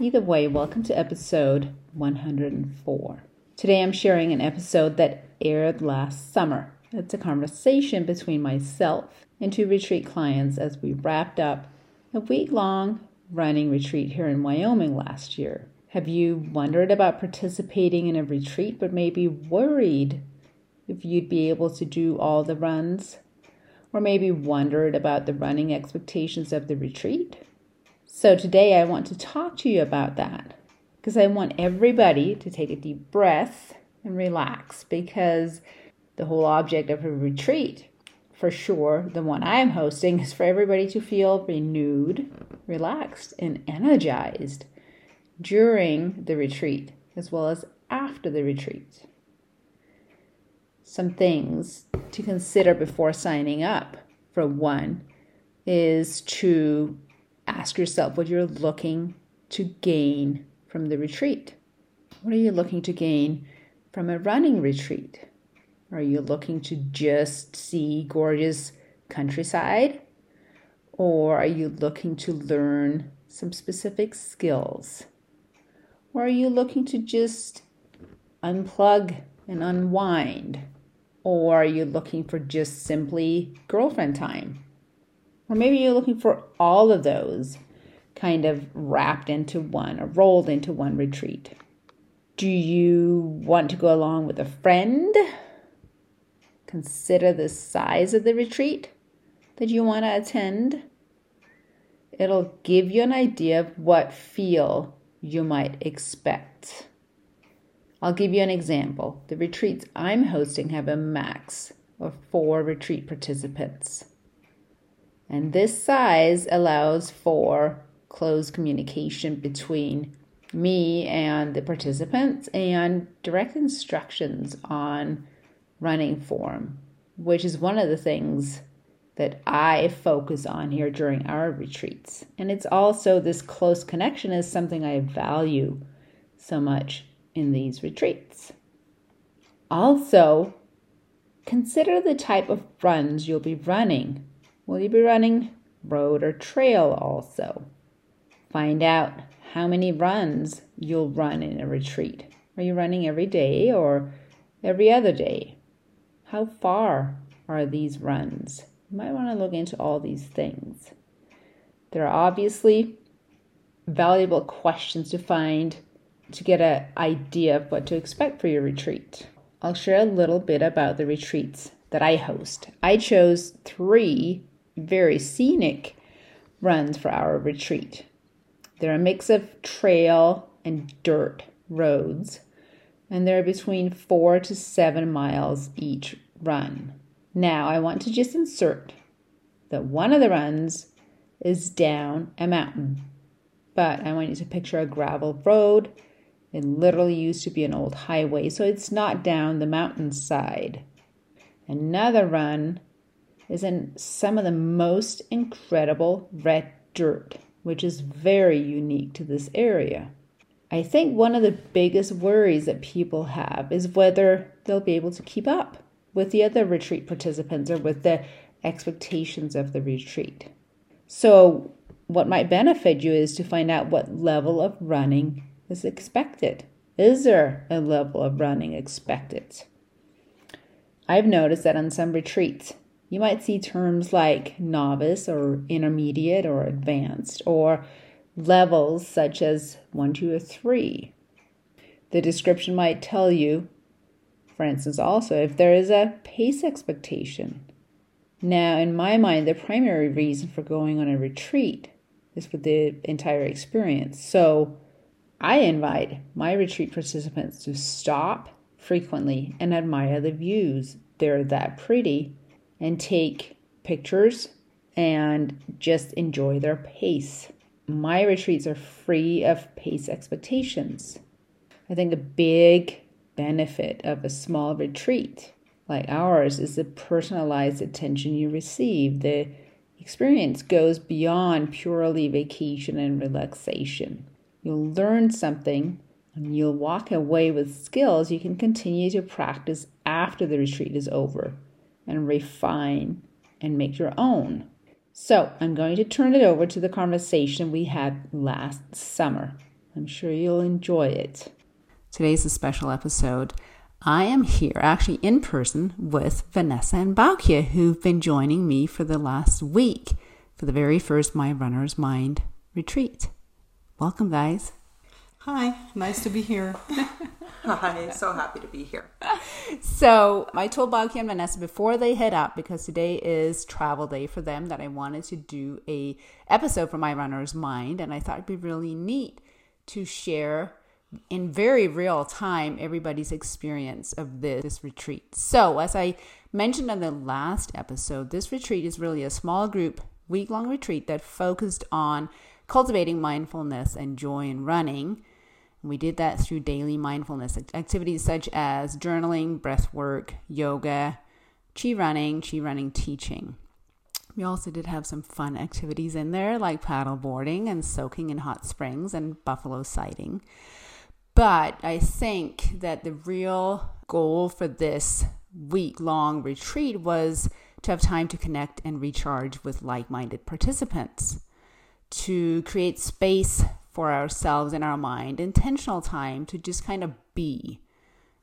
Either way, welcome to episode 104. Today I'm sharing an episode that aired last summer. It's a conversation between myself and two retreat clients as we wrapped up a week long running retreat here in Wyoming last year. Have you wondered about participating in a retreat but maybe worried if you'd be able to do all the runs? or maybe wondered about the running expectations of the retreat. So today I want to talk to you about that because I want everybody to take a deep breath and relax because the whole object of a retreat, for sure, the one I am hosting, is for everybody to feel renewed, relaxed, and energized during the retreat as well as after the retreat some things to consider before signing up. For one, is to ask yourself what you're looking to gain from the retreat. What are you looking to gain from a running retreat? Are you looking to just see gorgeous countryside? Or are you looking to learn some specific skills? Or are you looking to just unplug and unwind? Or are you looking for just simply girlfriend time? Or maybe you're looking for all of those kind of wrapped into one or rolled into one retreat. Do you want to go along with a friend? Consider the size of the retreat that you want to attend. It'll give you an idea of what feel you might expect. I'll give you an example. The retreats I'm hosting have a max of four retreat participants. And this size allows for close communication between me and the participants and direct instructions on running form, which is one of the things that I focus on here during our retreats. And it's also this close connection is something I value so much in these retreats. Also, consider the type of runs you'll be running. Will you be running road or trail also? Find out how many runs you'll run in a retreat. Are you running every day or every other day? How far are these runs? You might want to look into all these things. There are obviously valuable questions to find to get an idea of what to expect for your retreat. I'll share a little bit about the retreats that I host. I chose three very scenic runs for our retreat. They're a mix of trail and dirt roads, and they're between four to seven miles each run. Now, I want to just insert that one of the runs is down a mountain, but I want you to picture a gravel road it literally used to be an old highway, so it's not down the mountainside. Another run is in some of the most incredible red dirt, which is very unique to this area. I think one of the biggest worries that people have is whether they'll be able to keep up with the other retreat participants or with the expectations of the retreat. So, what might benefit you is to find out what level of running is expected? Is there a level of running expected? I've noticed that on some retreats, you might see terms like novice or intermediate or advanced or levels such as one, two, or three. The description might tell you, for instance, also if there is a pace expectation. Now, in my mind, the primary reason for going on a retreat is for the entire experience. So I invite my retreat participants to stop frequently and admire the views. They're that pretty and take pictures and just enjoy their pace. My retreats are free of pace expectations. I think a big benefit of a small retreat like ours is the personalized attention you receive. The experience goes beyond purely vacation and relaxation. You'll learn something and you'll walk away with skills you can continue to practice after the retreat is over and refine and make your own. So, I'm going to turn it over to the conversation we had last summer. I'm sure you'll enjoy it. Today's a special episode. I am here actually in person with Vanessa and Baukia, who've been joining me for the last week for the very first My Runner's Mind retreat. Welcome, guys. Hi, nice to be here. Hi, so happy to be here. So, I told Baukia and Vanessa before they head out because today is travel day for them that I wanted to do a episode for My Runner's Mind, and I thought it'd be really neat to share in very real time everybody's experience of this, this retreat. So, as I mentioned on the last episode, this retreat is really a small group week long retreat that focused on cultivating mindfulness and joy in running we did that through daily mindfulness activities such as journaling, breath work, yoga, chi running, chi running teaching. We also did have some fun activities in there like paddle boarding and soaking in hot springs and buffalo sighting. But I think that the real goal for this week long retreat was to have time to connect and recharge with like minded participants, to create space for ourselves in our mind, intentional time to just kind of be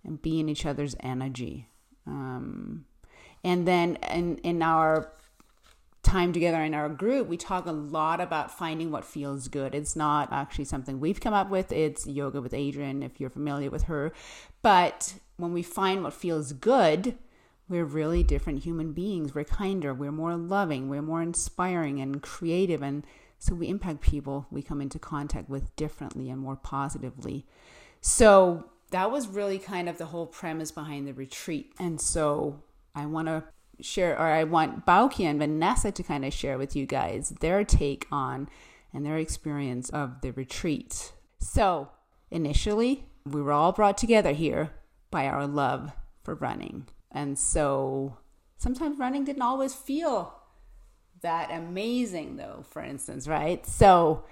and be in each other's energy. Um, and then in, in our time together in our group, we talk a lot about finding what feels good. It's not actually something we've come up with, it's yoga with Adriene, if you're familiar with her. But when we find what feels good, we're really different human beings. We're kinder, we're more loving, we're more inspiring and creative and so we impact people we come into contact with differently and more positively. So that was really kind of the whole premise behind the retreat. And so I want to share, or I want Baukia and Vanessa to kind of share with you guys their take on and their experience of the retreat. So initially, we were all brought together here by our love for running. And so sometimes running didn't always feel that amazing though for instance right so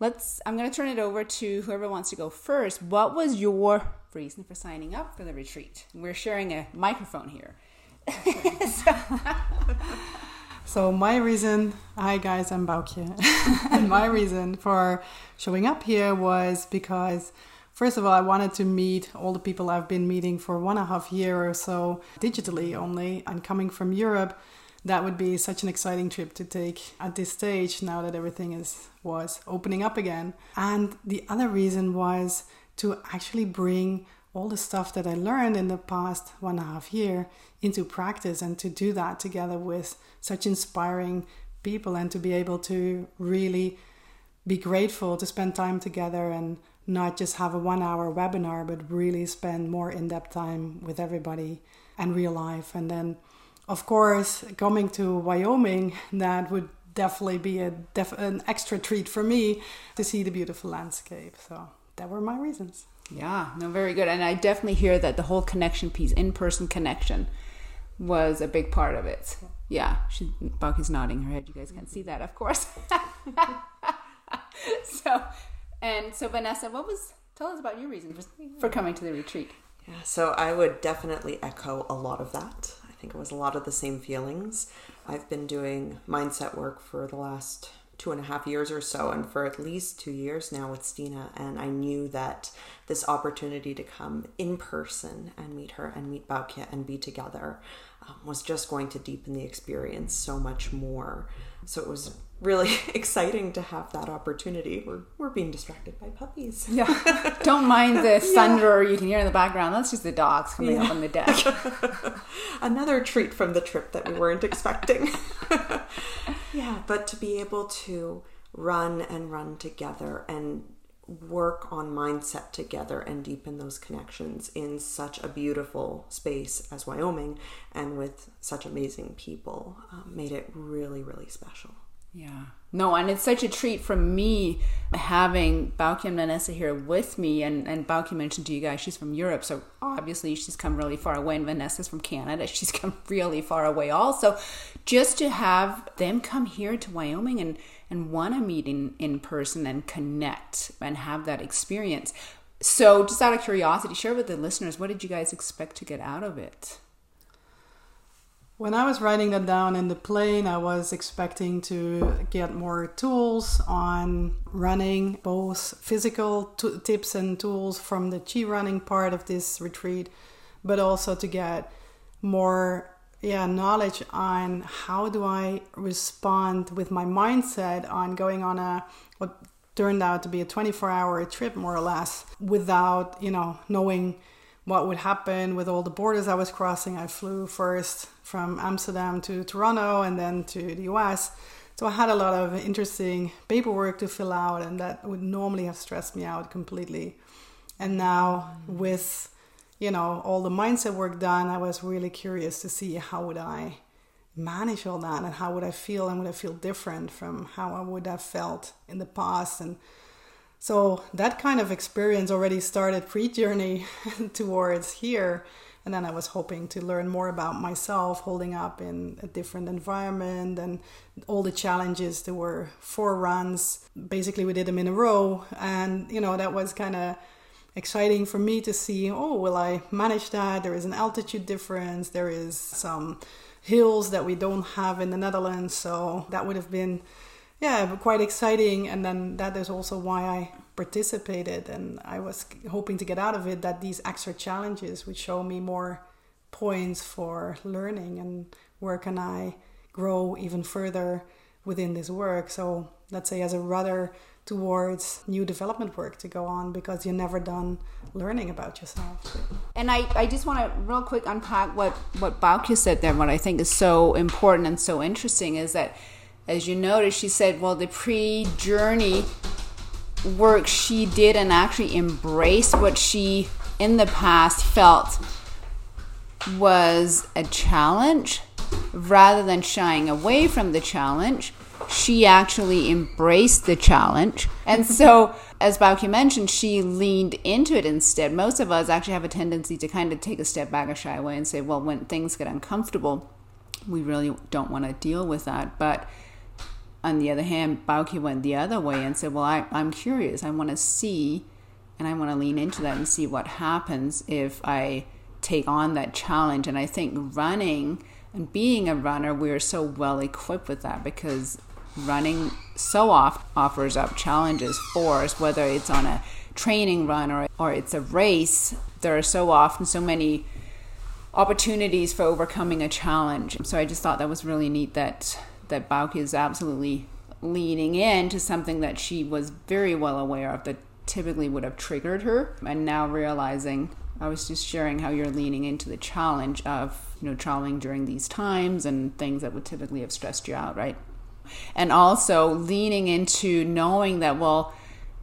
let's i'm going to turn it over to whoever wants to go first what was your reason for signing up for the retreat we're sharing a microphone here so. my reason hi guys i'm Baukia and my reason for showing up here was because First of all, I wanted to meet all the people I've been meeting for one and a half year or so digitally only. And coming from Europe, that would be such an exciting trip to take at this stage now that everything is was opening up again. And the other reason was to actually bring all the stuff that I learned in the past one and a half year into practice and to do that together with such inspiring people and to be able to really be grateful to spend time together and not just have a one hour webinar, but really spend more in depth time with everybody and real life. And then of course, coming to Wyoming, that would definitely be a def- an extra treat for me to see the beautiful landscape. So that were my reasons. Yeah, no, very good. And I definitely hear that the whole connection piece, in person connection, was a big part of it. Yeah, she, Bucky's nodding her head. You guys can't see that, of course. so, and so Vanessa, what was? Tell us about your reason for, for coming to the retreat. Yeah, so I would definitely echo a lot of that think it was a lot of the same feelings. I've been doing mindset work for the last two and a half years or so, and for at least two years now with Stine. And I knew that this opportunity to come in person and meet her and meet Baukia and be together um, was just going to deepen the experience so much more. So it was really exciting to have that opportunity. We're, we're being distracted by puppies. Yeah. Don't mind the thunder you can hear in the background. That's just the dogs coming Yeah. up on the deck. Another treat from the trip that we weren't expecting. yeah, but to be able to run and run together and work on mindset together and deepen those connections in such a beautiful space as Wyoming and with such amazing people um, made it really, really special. Yeah. No, and it's such a treat for me having Bauke and Vanessa here with me. And, and Bauke mentioned to you guys she's from Europe, so obviously she's come really far away. And Vanessa's from Canada, she's come really far away also. Just to have them come here to Wyoming and, and want to meet in, in person and connect and have that experience. So, just out of curiosity, share with the listeners what did you guys expect to get out of it? When I was writing that down in the plane, I was expecting to get more tools on running, both physical t- tips and tools from the chi running part of this retreat, but also to get more yeah knowledge on how do I respond with my mindset on going on a what turned out to be a 24 hour trip more or less without you know knowing what would happen with all the borders I was crossing. I flew first from Amsterdam to Toronto and then to the US. So I had a lot of interesting paperwork to fill out, and that would normally have stressed me out completely. And now, with you know all the mindset work done, I was really curious to see how would I manage all that, and how would I feel, and would I feel different from how I would have felt in the past, and so that kind of experience already started pre-journey towards here and then i was hoping to learn more about myself holding up in a different environment and all the challenges there were four runs basically we did them in a row. And you know that was kind of exciting for me to see oh will i manage that? There is an altitude difference. There is some hills that we don't have in the netherlands. So that would have been yeah quite exciting. And then that is also why i participated. And i was hoping to get out of it that these extra challenges would show me more points for learning and where can i grow even further within this work. So let's say as a rudder towards new development work to go on because you're never done learning about yourself. And I, I just want to real quick unpack what, what Bauke said there. What I think is so important and so interesting is that, as you noticed, she said, well, the pre journey work she did and actually embraced what she in the past felt was a challenge rather than shying away from the challenge she actually embraced the challenge. And so as Bauke mentioned she leaned into it instead. Most of us actually have a tendency to kind of take a step back or shy away and say well when things get uncomfortable we really don't want to deal with that. But on the other hand, Bauke went the other way and said, Well, I, I'm curious. I want to see and I want to lean into that and see what happens if I take on that challenge. And I think running and being a runner, we're so well equipped with that because running so oft offers up challenges for us, whether it's on a training run or, or it's a race. There are so often so many opportunities for overcoming a challenge. So I just thought that was really neat that that Bauke is absolutely leaning into something that she was very well aware of that typically would have triggered her and now realizing I was just sharing how you're leaning into the challenge of, you know, traveling during these times and things that would typically have stressed you out, right? And also leaning into knowing that, well,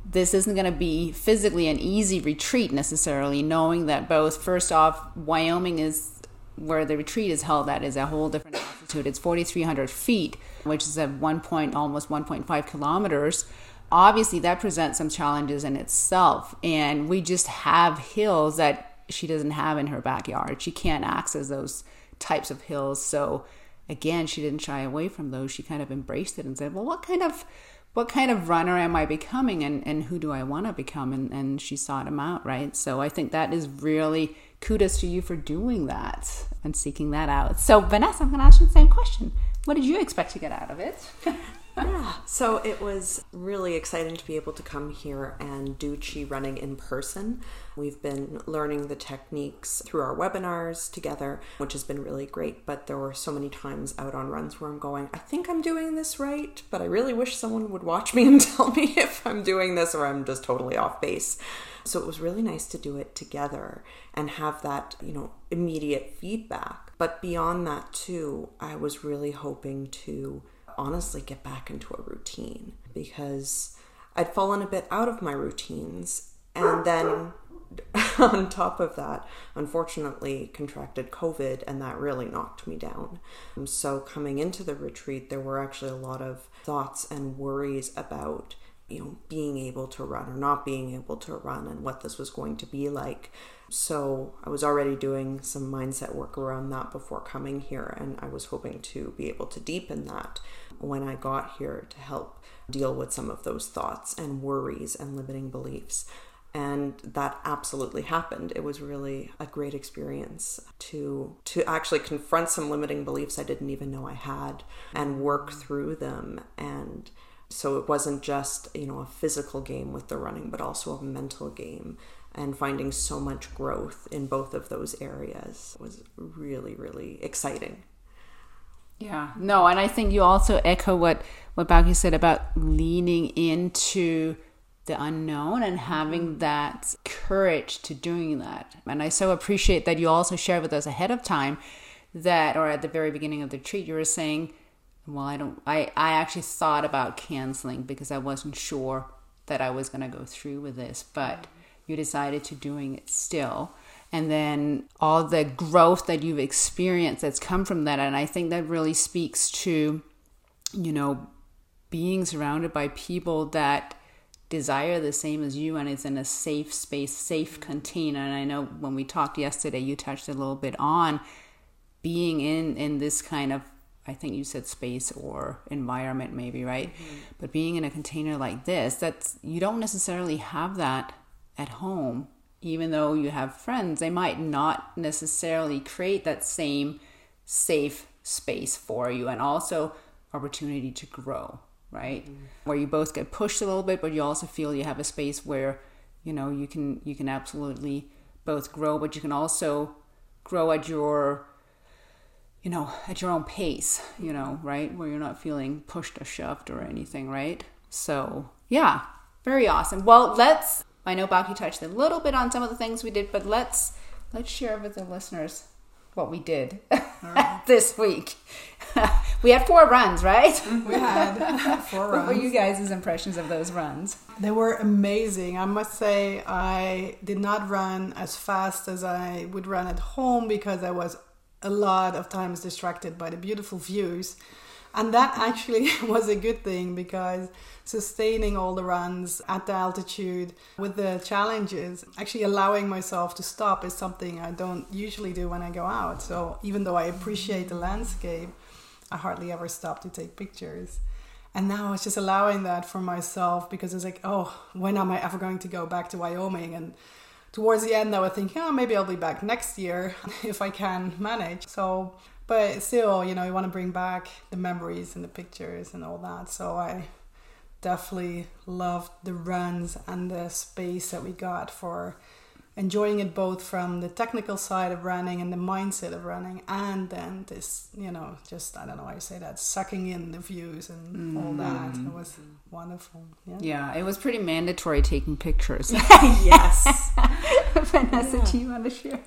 this isn't going to be physically an easy retreat necessarily, knowing that both, first off, Wyoming is where the retreat is held at is a whole different altitude. It's 4,300 feet, which is at one point almost 1.5 kilometers. Obviously, that presents some challenges in itself. And we just have hills that she doesn't have in her backyard. She can't access those types of hills. So, again, she didn't shy away from those. She kind of embraced it and said, well, what kind of what kind of runner am I becoming and, and who do I want to become? And, and she sought him out, right? So I think that is really kudos to you for doing that and seeking that out. So, Vanessa, I'm going to ask you the same question. What did you expect to get out of it? yeah, so it was really exciting to be able to come here and do chi running in person. We've been learning the techniques through our webinars together, which has been really great. But there were so many times out on runs where I'm going, I think I'm doing this right, but I really wish someone would watch me and tell me if I'm doing this or I'm just totally off base. So it was really nice to do it together and have that, you know, immediate feedback. But beyond that, too, I was really hoping to honestly get back into a routine because I'd fallen a bit out of my routines. And then on top of that, unfortunately, contracted COVID, and that really knocked me down. Um, so, coming into the retreat, there were actually a lot of thoughts and worries about you know being able to run or not being able to run and what this was going to be like so i was already doing some mindset work around that before coming here and i was hoping to be able to deepen that when i got here to help deal with some of those thoughts and worries and limiting beliefs. And that absolutely happened. It was really a great experience to to actually confront some limiting beliefs i didn't even know i had and work through them. And so it wasn't just you know a physical game with the running but also a mental game. And finding so much growth in both of those areas was really really exciting yeah no and i think you also echo what what Bauke said about leaning into the unknown and having mm-hmm. that courage to doing that. And I so appreciate that you also shared with us ahead of time that, or at the very beginning of the treat, you were saying, well, I don't, I, I actually thought about canceling because I wasn't sure that I was going to go through with this, but you decided to doing it still. And then all the growth that you've experienced that's come from that. And I think that really speaks to, you know, being surrounded by people that desire the same as you and it's in a safe space, safe container. And I know when we talked yesterday, you touched a little bit on being in in this kind of I think you said space or environment maybe, right? Mm-hmm. But being in a container like this, that's you don't necessarily have that at home. Even though you have friends, they might not necessarily create that same safe space for you and also opportunity to grow right? Mm-hmm. Where you both get pushed a little bit, but you also feel you have a space where you know you can you can absolutely both grow, but you can also grow at your you know at your own pace, you know, right? Where you're not feeling pushed or shoved or anything, right? So yeah, very awesome. Well, let's. I know Bauke touched a little bit on some of the things we did, but let's let's share with the listeners what we did right. this week. we had four runs, right? We had four runs. What were you guys' impressions of those runs? They were amazing. I must say, I did not run as fast as I would run at home because I was a lot of times distracted by the beautiful views. And that actually was a good thing because sustaining all the runs at the altitude with the challenges, actually allowing myself to stop is something I don't usually do when I go out. So even though I appreciate the landscape, I hardly ever stop to take pictures. And now it's just allowing that for myself because it's like, oh, when am I ever going to go back to Wyoming? And towards the end, I was thinking, oh, maybe I'll be back next year if I can manage. So, but still, you know, you want to bring back the memories and the pictures and all that. So I definitely loved the runs and the space that we got for enjoying it both from the technical side of running and the mindset of running and then this you know just i don't know how you say that sucking in the views and mm. all that. It was wonderful yeah. yeah it was pretty mandatory taking pictures. Yes. Vanessa yeah. do you want to share?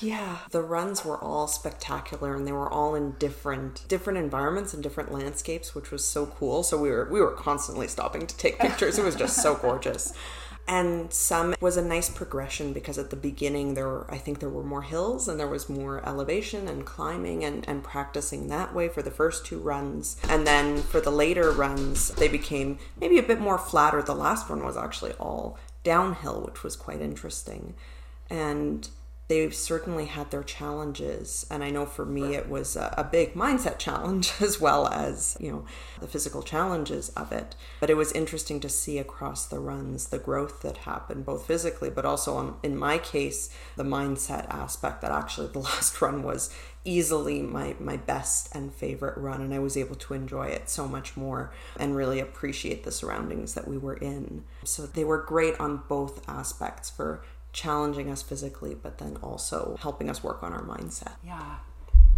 Yeah the runs were all spectacular and they were all in different different environments and different landscapes which was so cool. So we were we were constantly stopping to take pictures. It was just so gorgeous and some was a nice progression because at the beginning there were i think there were more hills and there was more elevation and climbing and, and practicing that way for the first two runs. And then for the later runs they became maybe a bit more flatter. The last one was actually all downhill which was quite interesting. And they certainly had their challenges and i know for me it was a, a, big mindset challenge as well as you know the physical challenges of it but it was interesting to see across the runs the growth that happened both physically but also on, in my case the mindset aspect that actually the last run was easily my my best and favorite run and I was able to enjoy it so much more and really appreciate the surroundings that we were in. So they were great on both aspects for challenging us physically, but then also helping us work on our mindset. Yeah.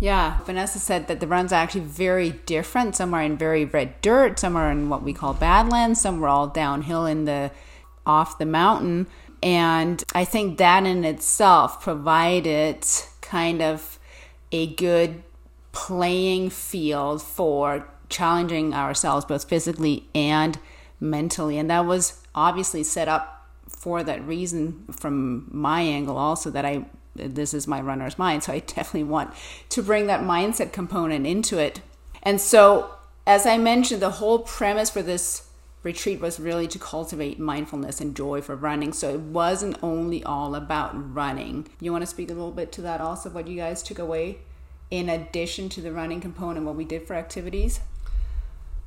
Yeah, Vanessa said that the runs are actually very different. Some are in very red dirt, some are in what we call badlands, some were all downhill in the off the mountain. And I think that in itself provided kind of a good playing field for challenging ourselves both physically and mentally. And that was obviously set up for that reason from my angle also that I this is my runner's mind so I definitely want to bring that mindset component into it. And so as I mentioned the whole premise for this retreat was really to cultivate mindfulness and joy for running. So it wasn't only all about running. You want to speak a little bit to that also what you guys took away in addition to the running component what we did for activities?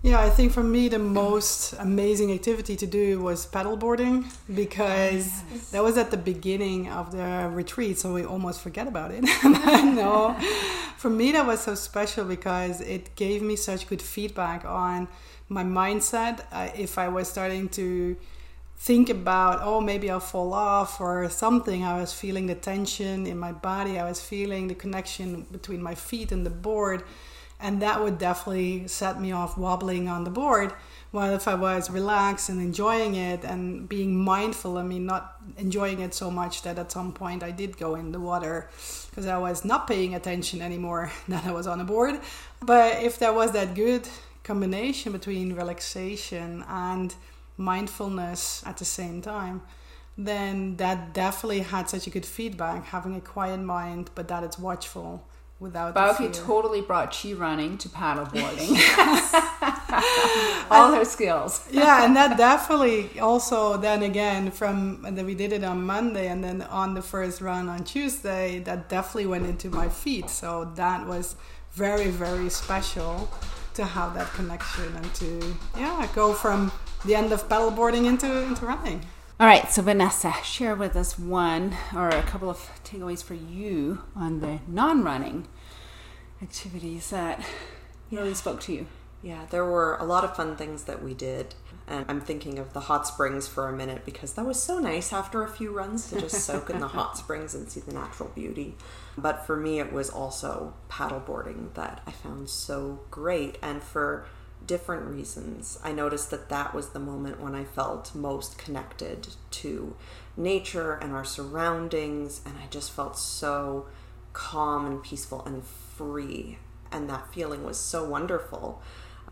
Yeah, I think for me the most amazing activity to do was paddleboarding because yes. that was at the beginning of the retreat, so we almost forget about it. no, for me that was so special because it gave me such good feedback on my mindset. Uh, if I was starting to think about, oh, maybe I'll fall off or something, I was feeling the tension in my body, I was feeling the connection between my feet and the board and that would definitely set me off wobbling on the board while if i was relaxed and enjoying it and being mindful i mean not enjoying it so much that at some point i did go in the water because i was not paying attention anymore that i was on the board. But if there was that good combination between relaxation and mindfulness at the same time then that definitely had such a good feedback having a quiet mind but that it's watchful without Bauke totally brought chi running to paddleboarding. All her skills. yeah, and that definitely also then again from that we did it on Monday and then on the first run on Tuesday, that definitely went into my feet. So that was very, very special to have that connection and to yeah, go from the end of paddleboarding into into running. All right, so Vanessa, share with us one or a couple of takeaways for you on the non running activities that yeah. really spoke to you. Yeah, there were a lot of fun things that we did. And I'm thinking of the hot springs for a minute because that was so nice after a few runs to just soak in the hot springs and see the natural beauty. But for me, it was also paddleboarding that I found so great. And for different reasons. I noticed that that was the moment when I felt most connected to nature and our surroundings, and I just felt so calm and peaceful and free. And that feeling was so wonderful.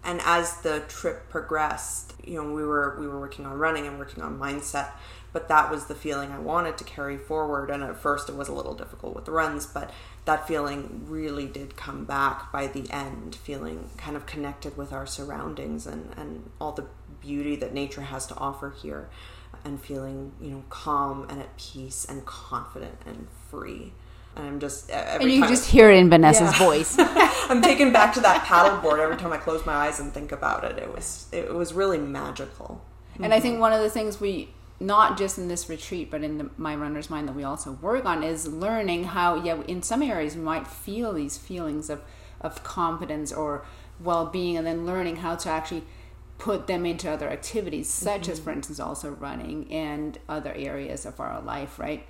And as the trip progressed, you know, we were we were working on running and working on mindset, but that was the feeling I wanted to carry forward. And at first, it was a little difficult with the runs, but that feeling really did come back by the end, feeling kind of connected with our surroundings and, and all the beauty that nature has to offer here, and feeling, you know, calm and at peace and confident and free. And I'm just and you just hear it in Vanessa's yeah. voice. I'm taken back to that paddleboard every time I close my eyes and think about it. It was it was really magical. And mm-hmm. I think one of the things we not just in this retreat, but in the, my runner's mind that we also work on is learning how, yeah, in some areas we might feel these feelings of, of confidence or well being, and then learning how to actually put them into other activities, such mm-hmm. as, for instance, also running and other areas of our life, right?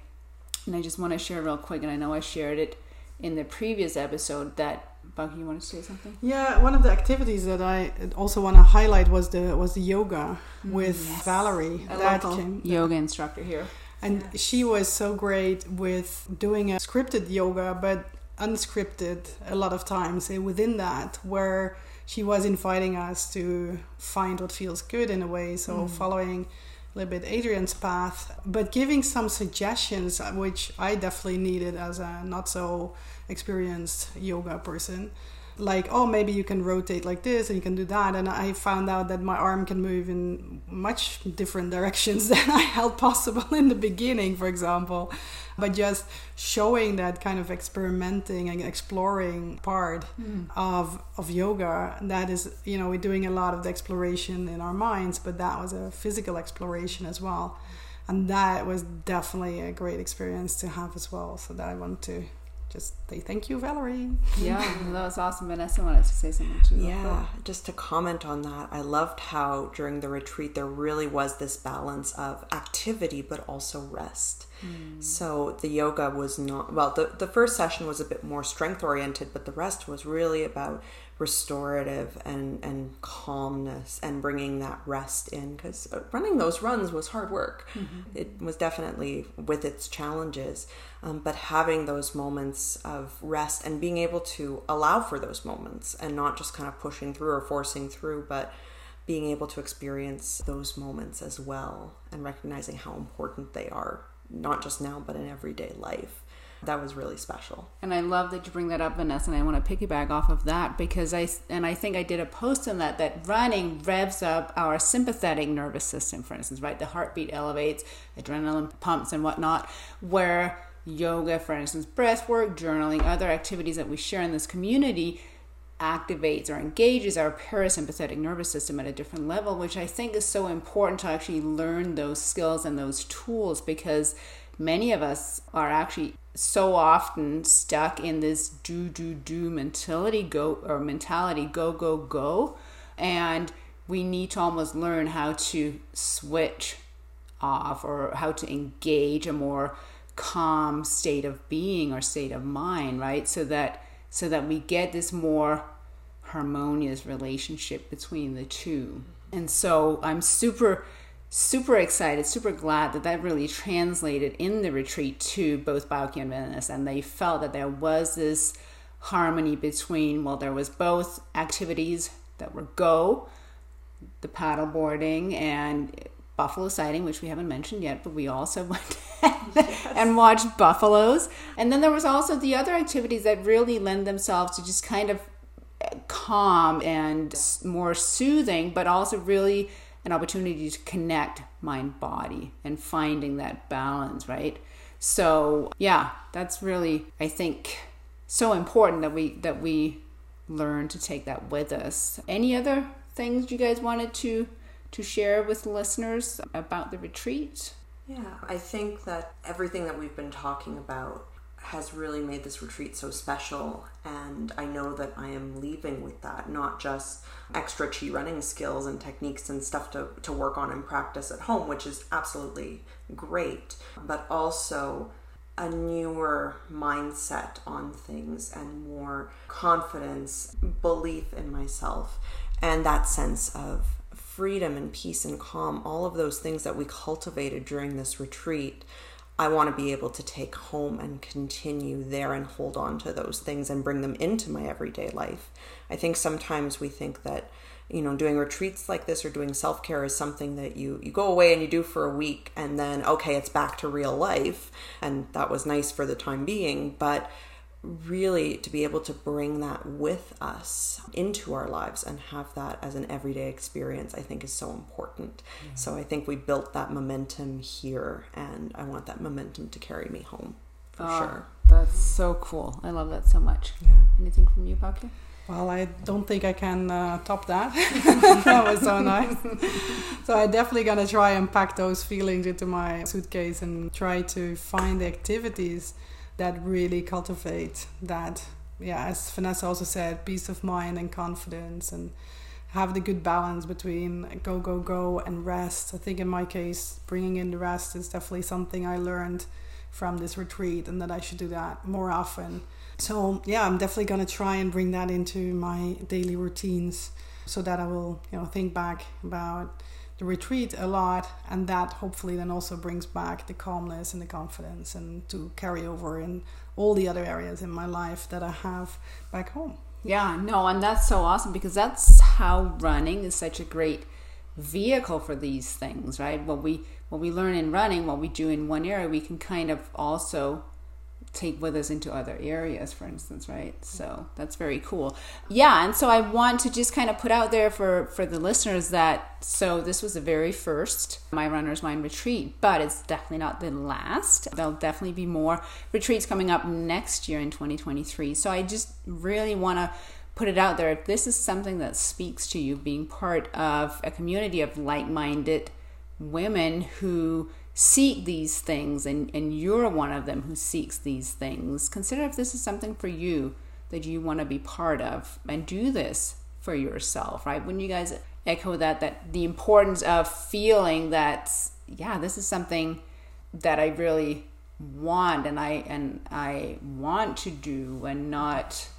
And I just want to share real quick, and I know I shared it in the previous episode that Bauke, you want to say something? Yeah, one of the activities that I also want to highlight was the was the yoga mm, with yes. Valerie. A that came, yoga instructor here. And yeah. she was so great with doing a scripted yoga, but unscripted a lot of times eh, within that, where she was inviting us to find what feels good in a way. So mm. following a little bit Adriene's path, but giving some suggestions, which I definitely needed as a not so experienced yoga person like, oh, maybe you can rotate like this and you can do that. And I found out that my arm can move in much different directions than I held possible in the beginning, for example. But just showing that kind of experimenting and exploring part mm. of, of yoga, that is, you know, we're doing a lot of the exploration in our minds, but that was a physical exploration as well. And that was definitely a great experience to have as well. So that I want to just say thank you, Valerie. Yeah, that was awesome. Vanessa wanted to say something too. Yeah, just to comment on that, I loved how during the retreat there really was this balance of activity but also rest. Mm. So the yoga was not, well, the, the first session was a bit more strength oriented, but the rest was really about restorative and and calmness and bringing that rest in because running those runs was hard work mm-hmm. it was definitely with its challenges um, but having those moments of rest and being able to allow for those moments and not just kind of pushing through or forcing through but being able to experience those moments as well and recognizing how important they are not just now but in everyday life that was really special. And I love that you bring that up, Vanessa. And I want to piggyback off of that because I and I think I did a post on that that running revs up our sympathetic nervous system, for instance, right? The heartbeat elevates, adrenaline pumps, and whatnot. Where yoga, for instance, breath work, journaling, other activities that we share in this community activates or engages our parasympathetic nervous system at a different level, which I think is so important to actually learn those skills and those tools because many of us are actually so often stuck in this do do do mentality go or mentality go go go. And we need to almost learn how to switch off or how to engage a more calm state of being or state of mind right? So that so that we get this more harmonious relationship between the two. And so i'm super super excited, super glad that that really translated in the retreat to both Bauke and they felt that there was this harmony between, well, there was both activities that were go, the paddleboarding, and buffalo sighting, which we haven't mentioned yet, but we also went yes. and watched buffaloes. And then there was also the other activities that really lend themselves to just kind of calm and more soothing, but also really an opportunity to connect mind body and finding that balance, right? So, yeah, that's really I think so important that we that we learn to take that with us. Any other things you guys wanted to to share with listeners about the retreat? Yeah, I think that everything that we've been talking about has really made this retreat so special. And I know that I am leaving with that, not just extra chi running skills and techniques and stuff to, to work on and practice at home, which is absolutely great, but also a newer mindset on things and more confidence, belief in myself, and that sense of freedom and peace and calm, all of those things that we cultivated during this retreat I want to be able to take home and continue there and hold on to those things and bring them into my everyday life. I think sometimes we think that you know doing retreats like this or doing self-care is something that you you go away and you do for a week and then okay it's back to real life and that was nice for the time being but really to be able to bring that with us into our lives and have that as an everyday experience i think is so important. Yeah. so i think we built that momentum here and i want that momentum to carry me home for oh, sure. that's so cool. I love that so much. Yeah. Anything from you Bauke? well i don't think i can uh, top that. That was so nice. So i'm definitely gonna try and pack those feelings into my suitcase and try to find the activities that really cultivate that. Yeah as vanessa also said peace of mind and confidence and have the good balance between go go go and rest. I think in my case bringing in the rest is definitely something i learned from this retreat and that i should do that more often. So yeah i'm definitely going to try and bring that into my daily routines so that i will you know think back about the retreat a lot and that hopefully then also brings back the calmness and the confidence and to carry over in all the other areas in my life that I have back home. Yeah, no, and that's so awesome because that's how running is such a great vehicle for these things, right? What we what we learn in running, what we do in one area, we can kind of also take with us into other areas, for instance, right? Mm. So that's very cool. Yeah, and so I want to just kind of put out there for for the listeners that so this was the very first My Runner's Mind retreat, but it's definitely not the last. There'll definitely be more retreats coming up next year in 2023. So I just really want to put it out there. If this is something that speaks to you, being part of a community of like-minded women who seek these things and, and you're one of them who seeks these things, consider if this is something for you that you want to be part of and do this for yourself, right? When you guys echo that, that the importance of feeling that, yeah, this is something that I really want and I and I want to do and not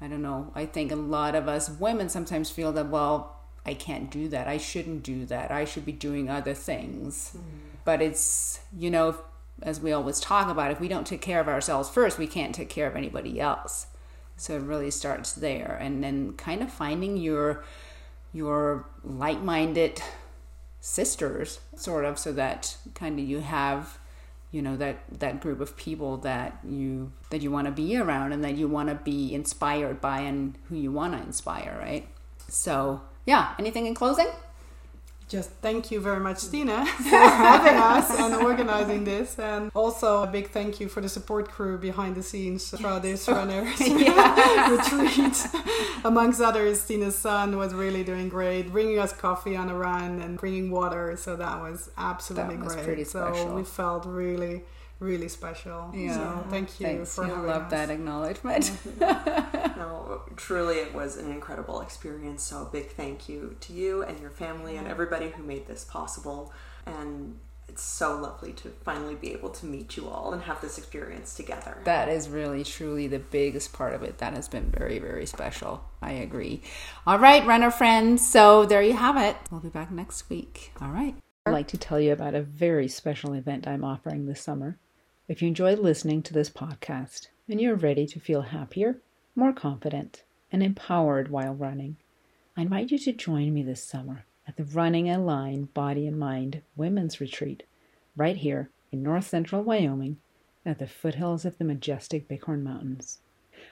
I don't know. I think a lot of us women sometimes feel that well, I can't do that. I shouldn't do that. I should be doing other things. Mm-hmm but it's, you know, as we always talk about, if we don't take care of ourselves first, we can't take care of anybody else. So it really starts there. And then kind of finding your your like-minded sisters sort of so that kind of you have you know that that group of people that you that you want to be around and that you want to be inspired by and who you want to inspire right so yeah anything in closing just thank you very much, Stine, for having us and organizing this. And also a big thank you for the support crew behind the scenes for this runners retreat. Amongst others, Stine's son was really doing great, bringing us coffee on a run and bringing water. So that was absolutely that was great. So we felt really really special. Yeah. So thank you Thanks. for I love us. that acknowledgement. no, truly it was an incredible experience. So a big thank you to you and your family and everybody who made this possible. And it's so lovely to finally be able to meet you all and have this experience together. That is really truly the biggest part of it. That has been very, very special. I agree. All right, runner friends. So there you have it. We'll be back next week. All right. I'd like to tell you about a very special event I'm offering this summer. If you enjoy listening to this podcast and you're ready to feel happier, more confident, and empowered while running, I invite you to join me this summer at the Running Aligned Body and Mind Women's Retreat right here in north central Wyoming at the foothills of the majestic Bighorn Mountains.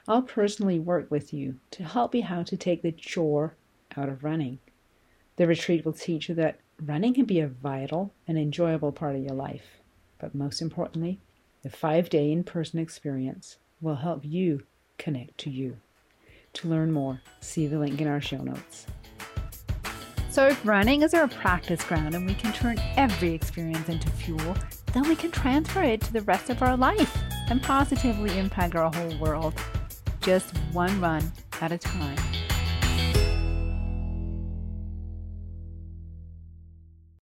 I'll personally work with you to help you how to take the chore out of running. The retreat will teach you that running can be a vital and enjoyable part of your life, but most importantly, the five day in person experience will help you connect to you. To learn more, see the link in our show notes. So, if running is our practice ground and we can turn every experience into fuel, then we can transfer it to the rest of our life and positively impact our whole world, just one run at a time.